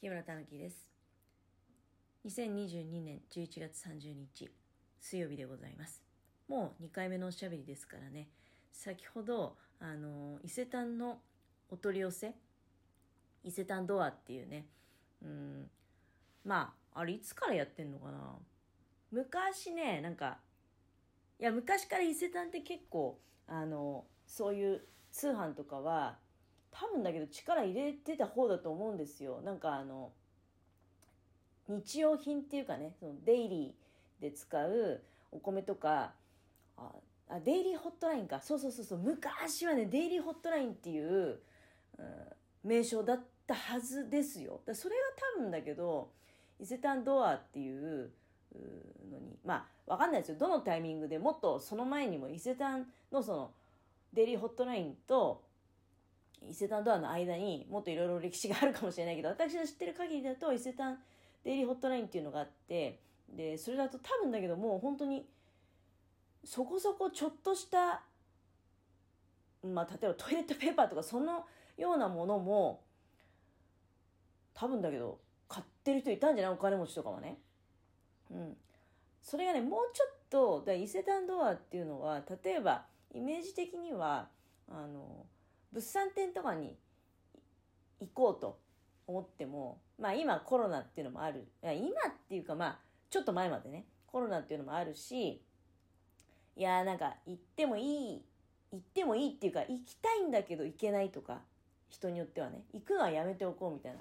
木村たぬきです。2022年11月30日水曜日でございます。もう2回目のおしゃべりですからね。先ほどあの伊勢丹のお取り寄せ伊勢丹ドアっていうねうんまああれいつからやってんのかな。昔ねなんかいや昔から伊勢丹って結構あのそういう通販とかは多分だけど力入れてた方だと思うんですよ。なんかあの日用品っていうかねそのデイリーで使うお米とかああデイリーホットラインか。そうそうそうそう。昔はねデイリーホットラインっていう、うん、名称だったはずですよ。だそれが多分だけど伊勢丹ドアっていうのにまあわかんないですよ。どのタイミングでもっとその前にも伊勢丹のそのデイリーホットラインと伊勢丹ドアの間にもっといろいろ歴史があるかもしれないけど私の知ってる限りだと伊勢丹デイリーホットラインっていうのがあってでそれだと多分だけどもう本当にそこそこちょっとしたまあ例えばトイレットペーパーとかそのようなものも多分だけど買ってる人いたんじゃない？お金持ちとかはね。うん。それがね、もうちょっと、だ伊勢丹ドアっていうのは、例えば、イメージ的には、あの、物産展とかに行こうと思っても、まあ今コロナっていうのもある。今っていうかまあ、ちょっと前までね、コロナっていうのもあるし、いやなんか行ってもいい、行ってもいいっていうか、行きたいんだけど行けないとか、人によってはね、行くのはやめておこうみたいな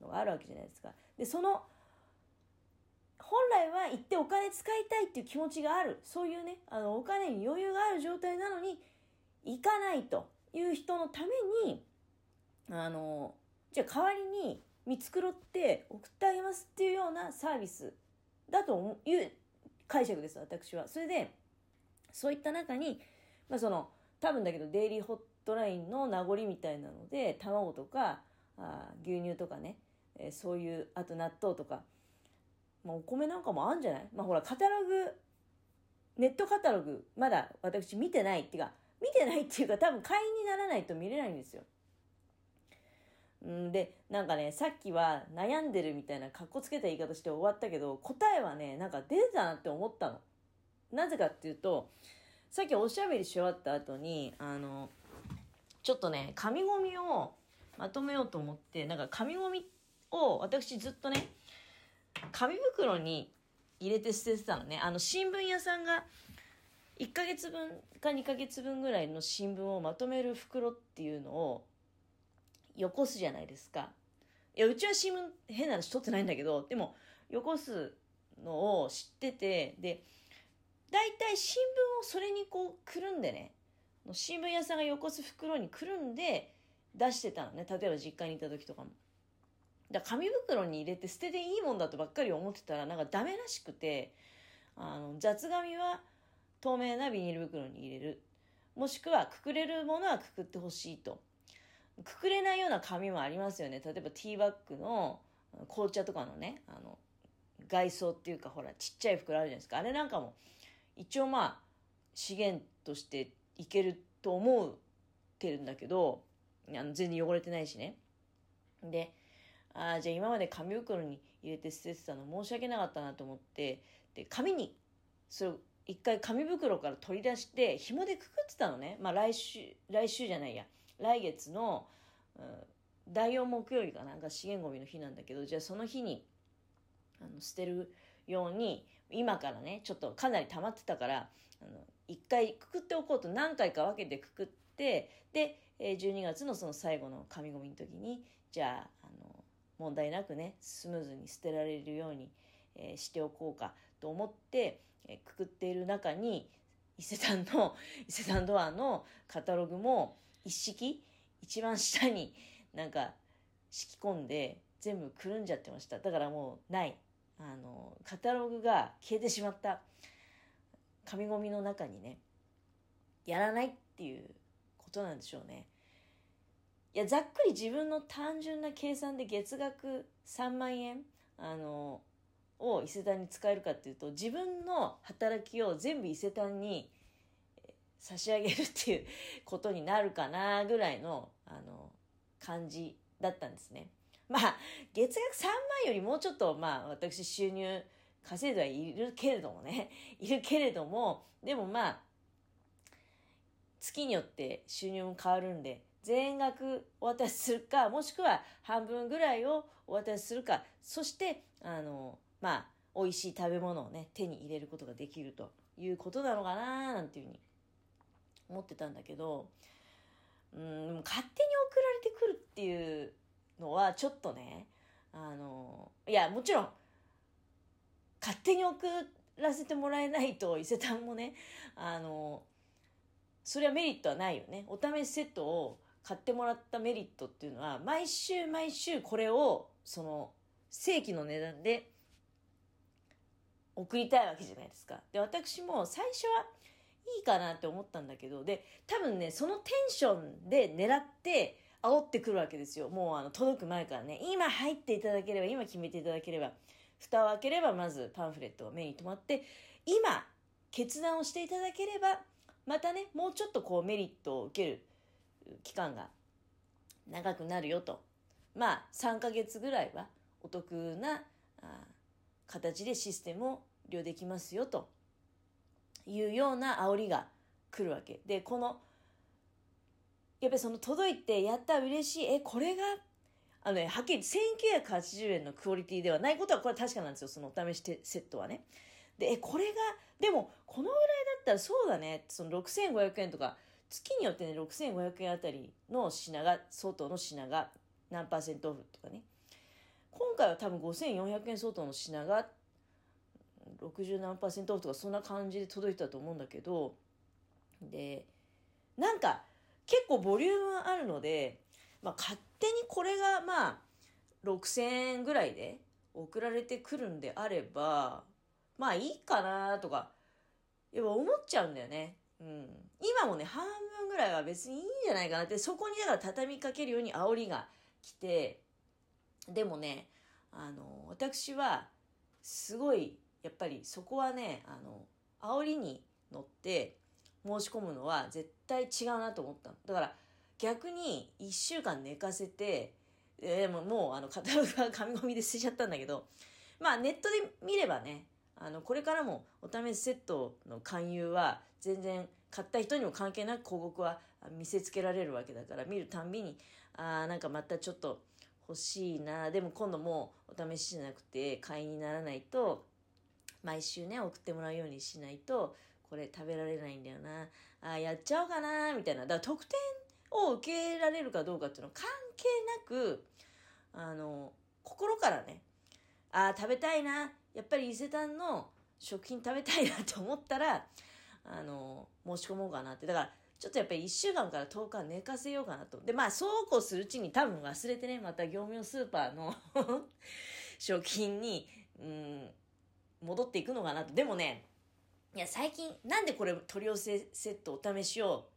のがあるわけじゃないですか。で、その、本来は行ってお金使いたいっていう気持ちがある。そういうね、あの、お金に余裕がある状態なのに、行かないという人のために、あの、じゃあ代わりに見繕って送ってあげますっていうようなサービスだという解釈です、私は。それで、そういった中に、まあその、多分だけどデイリーホットラインの名残みたいなので、卵とか、あ牛乳とかね、えー、そういう、あと納豆とか、まあ、お米なんかもあるんじゃない？まあほら、カタログ、ネットカタログ、まだ私見てないっていうか、見てないっていうか多分会員にならないと見れないんですよ。んで、なんかね、さっきは悩んでるみたいな格好つけた言い方して終わったけど、答えはね、なんか出てたなって思ったの。なぜかっていうと、さっきおしゃべりし終わった後に、あの、ちょっとね、紙ゴミをまとめようと思って、なんか紙ゴミを私ずっとね、紙袋に入れて捨ててたのね。あの、新聞屋さんが、1ヶ月分か2ヶ月分ぐらいの新聞をまとめる袋っていうのを、よこすじゃないですか。いや、うちは新聞変な話取ってないんだけど、でも、よこすのを知ってて、で、大体新聞をそれにこう、くるんでね、新聞屋さんがよこす袋にくるんで出してたのね。例えば実家にいた時とかも。だ紙袋に入れて捨てていいもんだとばっかり思ってたらなんかダメらしくてあの雑紙は透明なビニール袋に入れる。もしくはくくれるものはくくってほしいと。くくれないような紙もありますよね。例えばティーバッグの紅茶とかのねあの外装っていうかほらちっちゃい袋あるじゃないですか。あれなんかも一応まあ資源としていけると思ってるんだけどあの全然汚れてないしね。でああ、じゃあ今まで紙袋に入れて捨ててたの申し訳なかったなと思って、で、紙に、それを一回紙袋から取り出して、紐でくくってたのね。まあ来週、来週じゃないや。来月の、うん、第4木曜日かなんか資源ゴミの日なんだけど、じゃあその日に、あの、捨てるように、今からね、ちょっとかなり溜まってたから、あの、一回くくっておこうと何回か分けてくくって、で、12月のその最後の紙ゴミの時に、じゃあ、あの、問題なくねスムーズに捨てられるように、えー、しておこうかと思って、えー、くくっている中に伊勢丹の 伊勢丹ドアのカタログも一式一番下になんか敷き込んで全部くるんじゃってました。だからもうない。あのカタログが消えてしまった。紙ゴミの中にねやらないっていうことなんでしょうね。いやざっくり自分の単純な計算で月額3万円。あのを伊勢丹に使えるかっていうと自分の働きを全部伊勢丹に差し上げるっていうことになるかなぐらいのあの感じだったんですね。まあ、月額3万よりもうちょっと、まあ、私収入稼いではいるけれどもね、いるけれども、でもまあ、月によって収入も変わるんで、全額お渡しするか、もしくは半分ぐらいをお渡しするか、そして、あの、まあ、美味しい食べ物をね、手に入れることができるということなのかななんていうふうに思ってたんだけど、うん、勝手に送られてくるっていうのはちょっとね、あの、いや、もちろん、勝手に送らせてもらえないと伊勢丹もね、あの、それはメリットはないよね。お試しセットを買ってもらったメリットっていうのは、毎週毎週これを、その、正規の値段で送りたいわけじゃないですか。で、私も最初はいいかなって思ったんだけど、で、多分ね、そのテンションで狙って煽ってくるわけですよ。もうあの、届く前からね、今入っていただければ、今決めていただければ、蓋を開ければまずパンフレットが目に留まって、今、決断をしていただければ、またね、もうちょっとこうメリットを受ける期間が長くなるよと。まあ、3ヶ月ぐらいはお得な形でシステムを利用できますよというような煽りが来るわけ。で、この、やっぱりその届いて、やった嬉しい、え、これが、あのね、はっきり1980円のクオリティではないことはこれは確かなんですよ、そのお試しセットはね。で、え、これが、でも、このぐらいだったらそうだね、その6500円とか、月によってね、6500円あたりの品が、相当の品が何パーセントオフとかね。回は多分5400円相当の品が60何パーセントオフとかそんな感じで届いたと思うんだけど、で、なんか結構ボリュームあるので、まあ勝手にこれがまあ6000円ぐらいで送られてくるんであれば、まあいいかなとか、やっぱ思っちゃうんだよね。うん。今もね、半分ぐらいは別にいいんじゃないかなって、そこにだから畳みかけるように煽りが来て、でもね、あの、私は、すごい、やっぱりそこはね、あの、煽りに乗って申し込むのは絶対違うなと思ったの。だから、逆に1週間寝かせて、でももうあの、カタログは紙ゴミで捨てちゃったんだけど、まあネットで見ればね、あの、これからもお試しセットの勧誘は全然買った人にも関係なく広告は見せつけられるわけだから見るたんびに、ああ、なんかまたちょっと欲しいな。でも今度もお試しじゃなくて会員にならないと、毎週ね、送ってもらうようにしないと、これ食べられないんだよな。あ、やっちゃおうかな、みたいな。だから特典を受けられるかどうかっていうのは関係なく、あの、心からね、ああ、食べたいな。やっぱり伊勢丹の食品食べたいなって思ったら、あの、申し込もうかなって。だから、ちょっとやっぱり1週間から10日寝かせようかなと。で、まあ、そうこうするうちに多分忘れてね、また業務用スーパーの 食品に、うん、戻っていくのかなと。でもね、いや、最近、なんでこれ取り寄せセットお試しを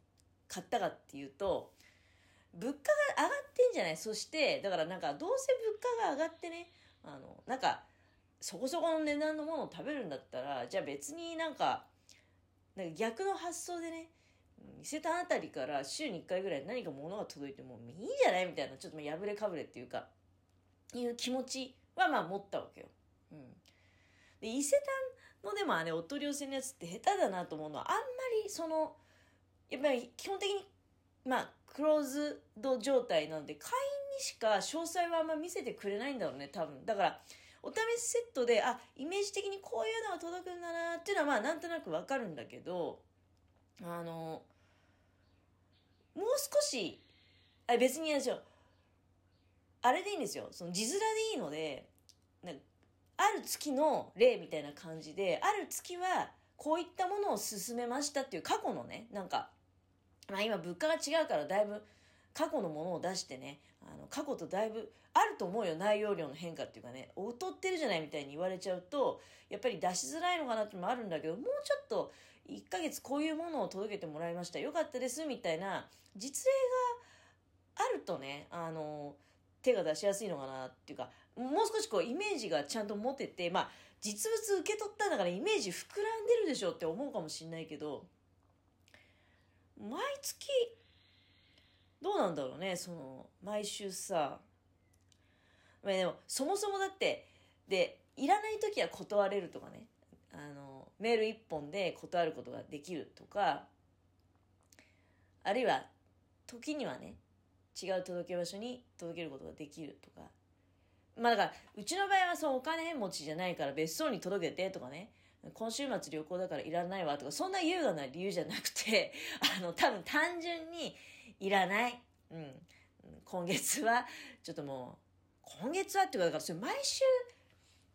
買ったかっていうと、物価が上がってんじゃない？そして、だからなんか、どうせ物価が上がってね、あの、なんか、そこそこの値段のものを食べるんだったら、じゃあ別になんか、なんか逆の発想でね、伊勢丹あたりから週に1回ぐらい何か物が届いてもいいんじゃないみたいな、ちょっと破れかぶれっていうか、いう気持ちはまあ持ったわけよ。うん。で、伊勢丹のでもね、お取り寄せのやつって下手だなと思うのは、あんまりその、やっぱり基本的に、まあ、クローズド状態なので、会員にしか詳細はあんま見せてくれないんだろうね、多分。だから、お試しセットで、あ、イメージ的にこういうのが届くんだなっていうのは、まあ、なんとなくわかるんだけど、あの、もう少し、あ別にいいですよ。あれでいいんですよ。その字面でいいので、ある月の例みたいな感じで、ある月はこういったものを進めましたっていう過去のね、なんか、まあ今物価が違うからだいぶ過去のものを出してね、あの、過去とだいぶあると思うよ、内容量の変化っていうかね、劣ってるじゃないみたいに言われちゃうと、やっぱり出しづらいのかなってのもあるんだけど、もうちょっと1ヶ月こういうものを届けてもらいました。よかったです、みたいな実例があるとね、あの、手が出しやすいのかなっていうか、もう少しこうイメージがちゃんと持てて、まあ、実物受け取ったんだからイメージ膨らんでるでしょって思うかもしんないけど、毎月、どうなんだろうね、その、毎週さ、まあ、でもそもそもだってでいらない時は断れるとかねあのメール1本で断ることができるとかあるいは時にはね違う届け場所に届けることができるとか。まあだからうちの場合はそうお金持ちじゃないから別荘に届けてとかね。今週末旅行だからいらないわとかそんな優雅な理由じゃなくて あの多分単純にいらない、うん、今月はちょっともう今月はっていうかだからそれ毎週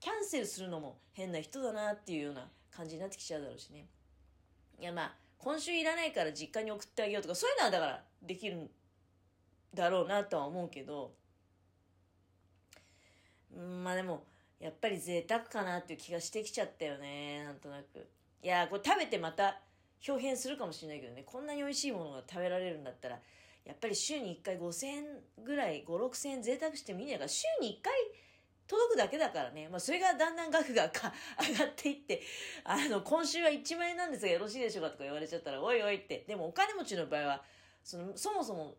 キャンセルするのも変な人だなっていうような感じになってきちゃうだろうしね。いやまあ今週いらないから実家に送ってあげようとかそういうのはだからできるんだろうなとは思うけどまあでもやっぱり贅沢かなっていう気がしてきちゃったよねなんとなく。いやこれ食べてまた表変するかもしれないけどねこんなに美味しいものが食べられるんだったらやっぱり週に1回5000円ぐらい5 6千円贅沢してもいいんじゃないか週に1回届くだけだからね。まあ、それがだんだん額がか 上がっていって、あの、今週は1万円なんですがよろしいでしょうかとか言われちゃったら、おいおいって。でもお金持ちの場合は、その、そもそも、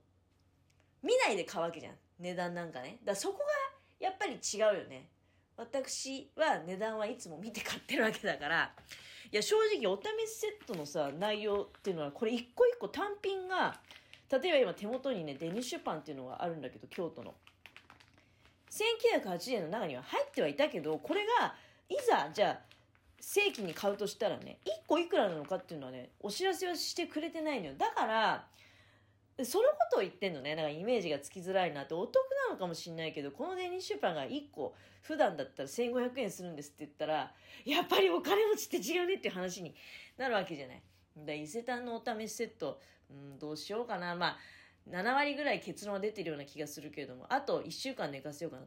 見ないで買うわけじゃん。値段なんかね。だからそこが、やっぱり違うよね。私は値段はいつも見て買ってるわけだから、いや、正直お試しセットのさ、内容っていうのは、これ一個一個単品が、例えば今手元にね、デニッシュパンっていうのがあるんだけど、京都の。1980円の中には入ってはいたけど、これが、いざ、じゃあ、正規に買うとしたらね、1個いくらなのかっていうのはね、お知らせはしてくれてないのよ。だから、そのことを言ってんのね。だかイメージがつきづらいなって、お得なのかもしんないけど、このデニッシュパンが1個、普段だったら1500円するんですって言ったら、やっぱりお金持ちって違うねっていう話になるわけじゃない。だ伊勢丹のお試しセット、うん、どうしようかな。まあ、7割ぐらい結論は出てるような気がするけれども、あと1週間寝かせようかな